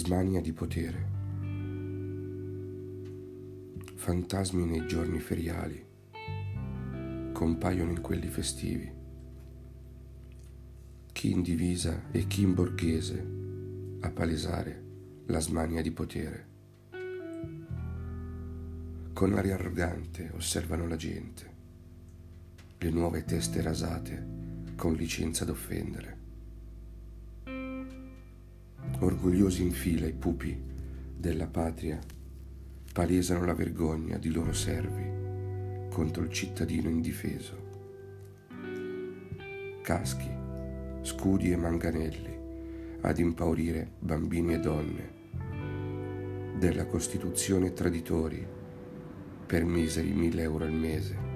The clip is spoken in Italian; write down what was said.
smania di potere. Fantasmi nei giorni feriali compaiono in quelli festivi. Chi in divisa e chi in borghese a palesare la smania di potere. Con aria arrogante osservano la gente, le nuove teste rasate con licenza d'offendere orgogliosi in fila i pupi della patria palesano la vergogna di loro servi contro il cittadino indifeso. Caschi, scudi e manganelli ad impaurire bambini e donne, della Costituzione traditori per miseri mille euro al mese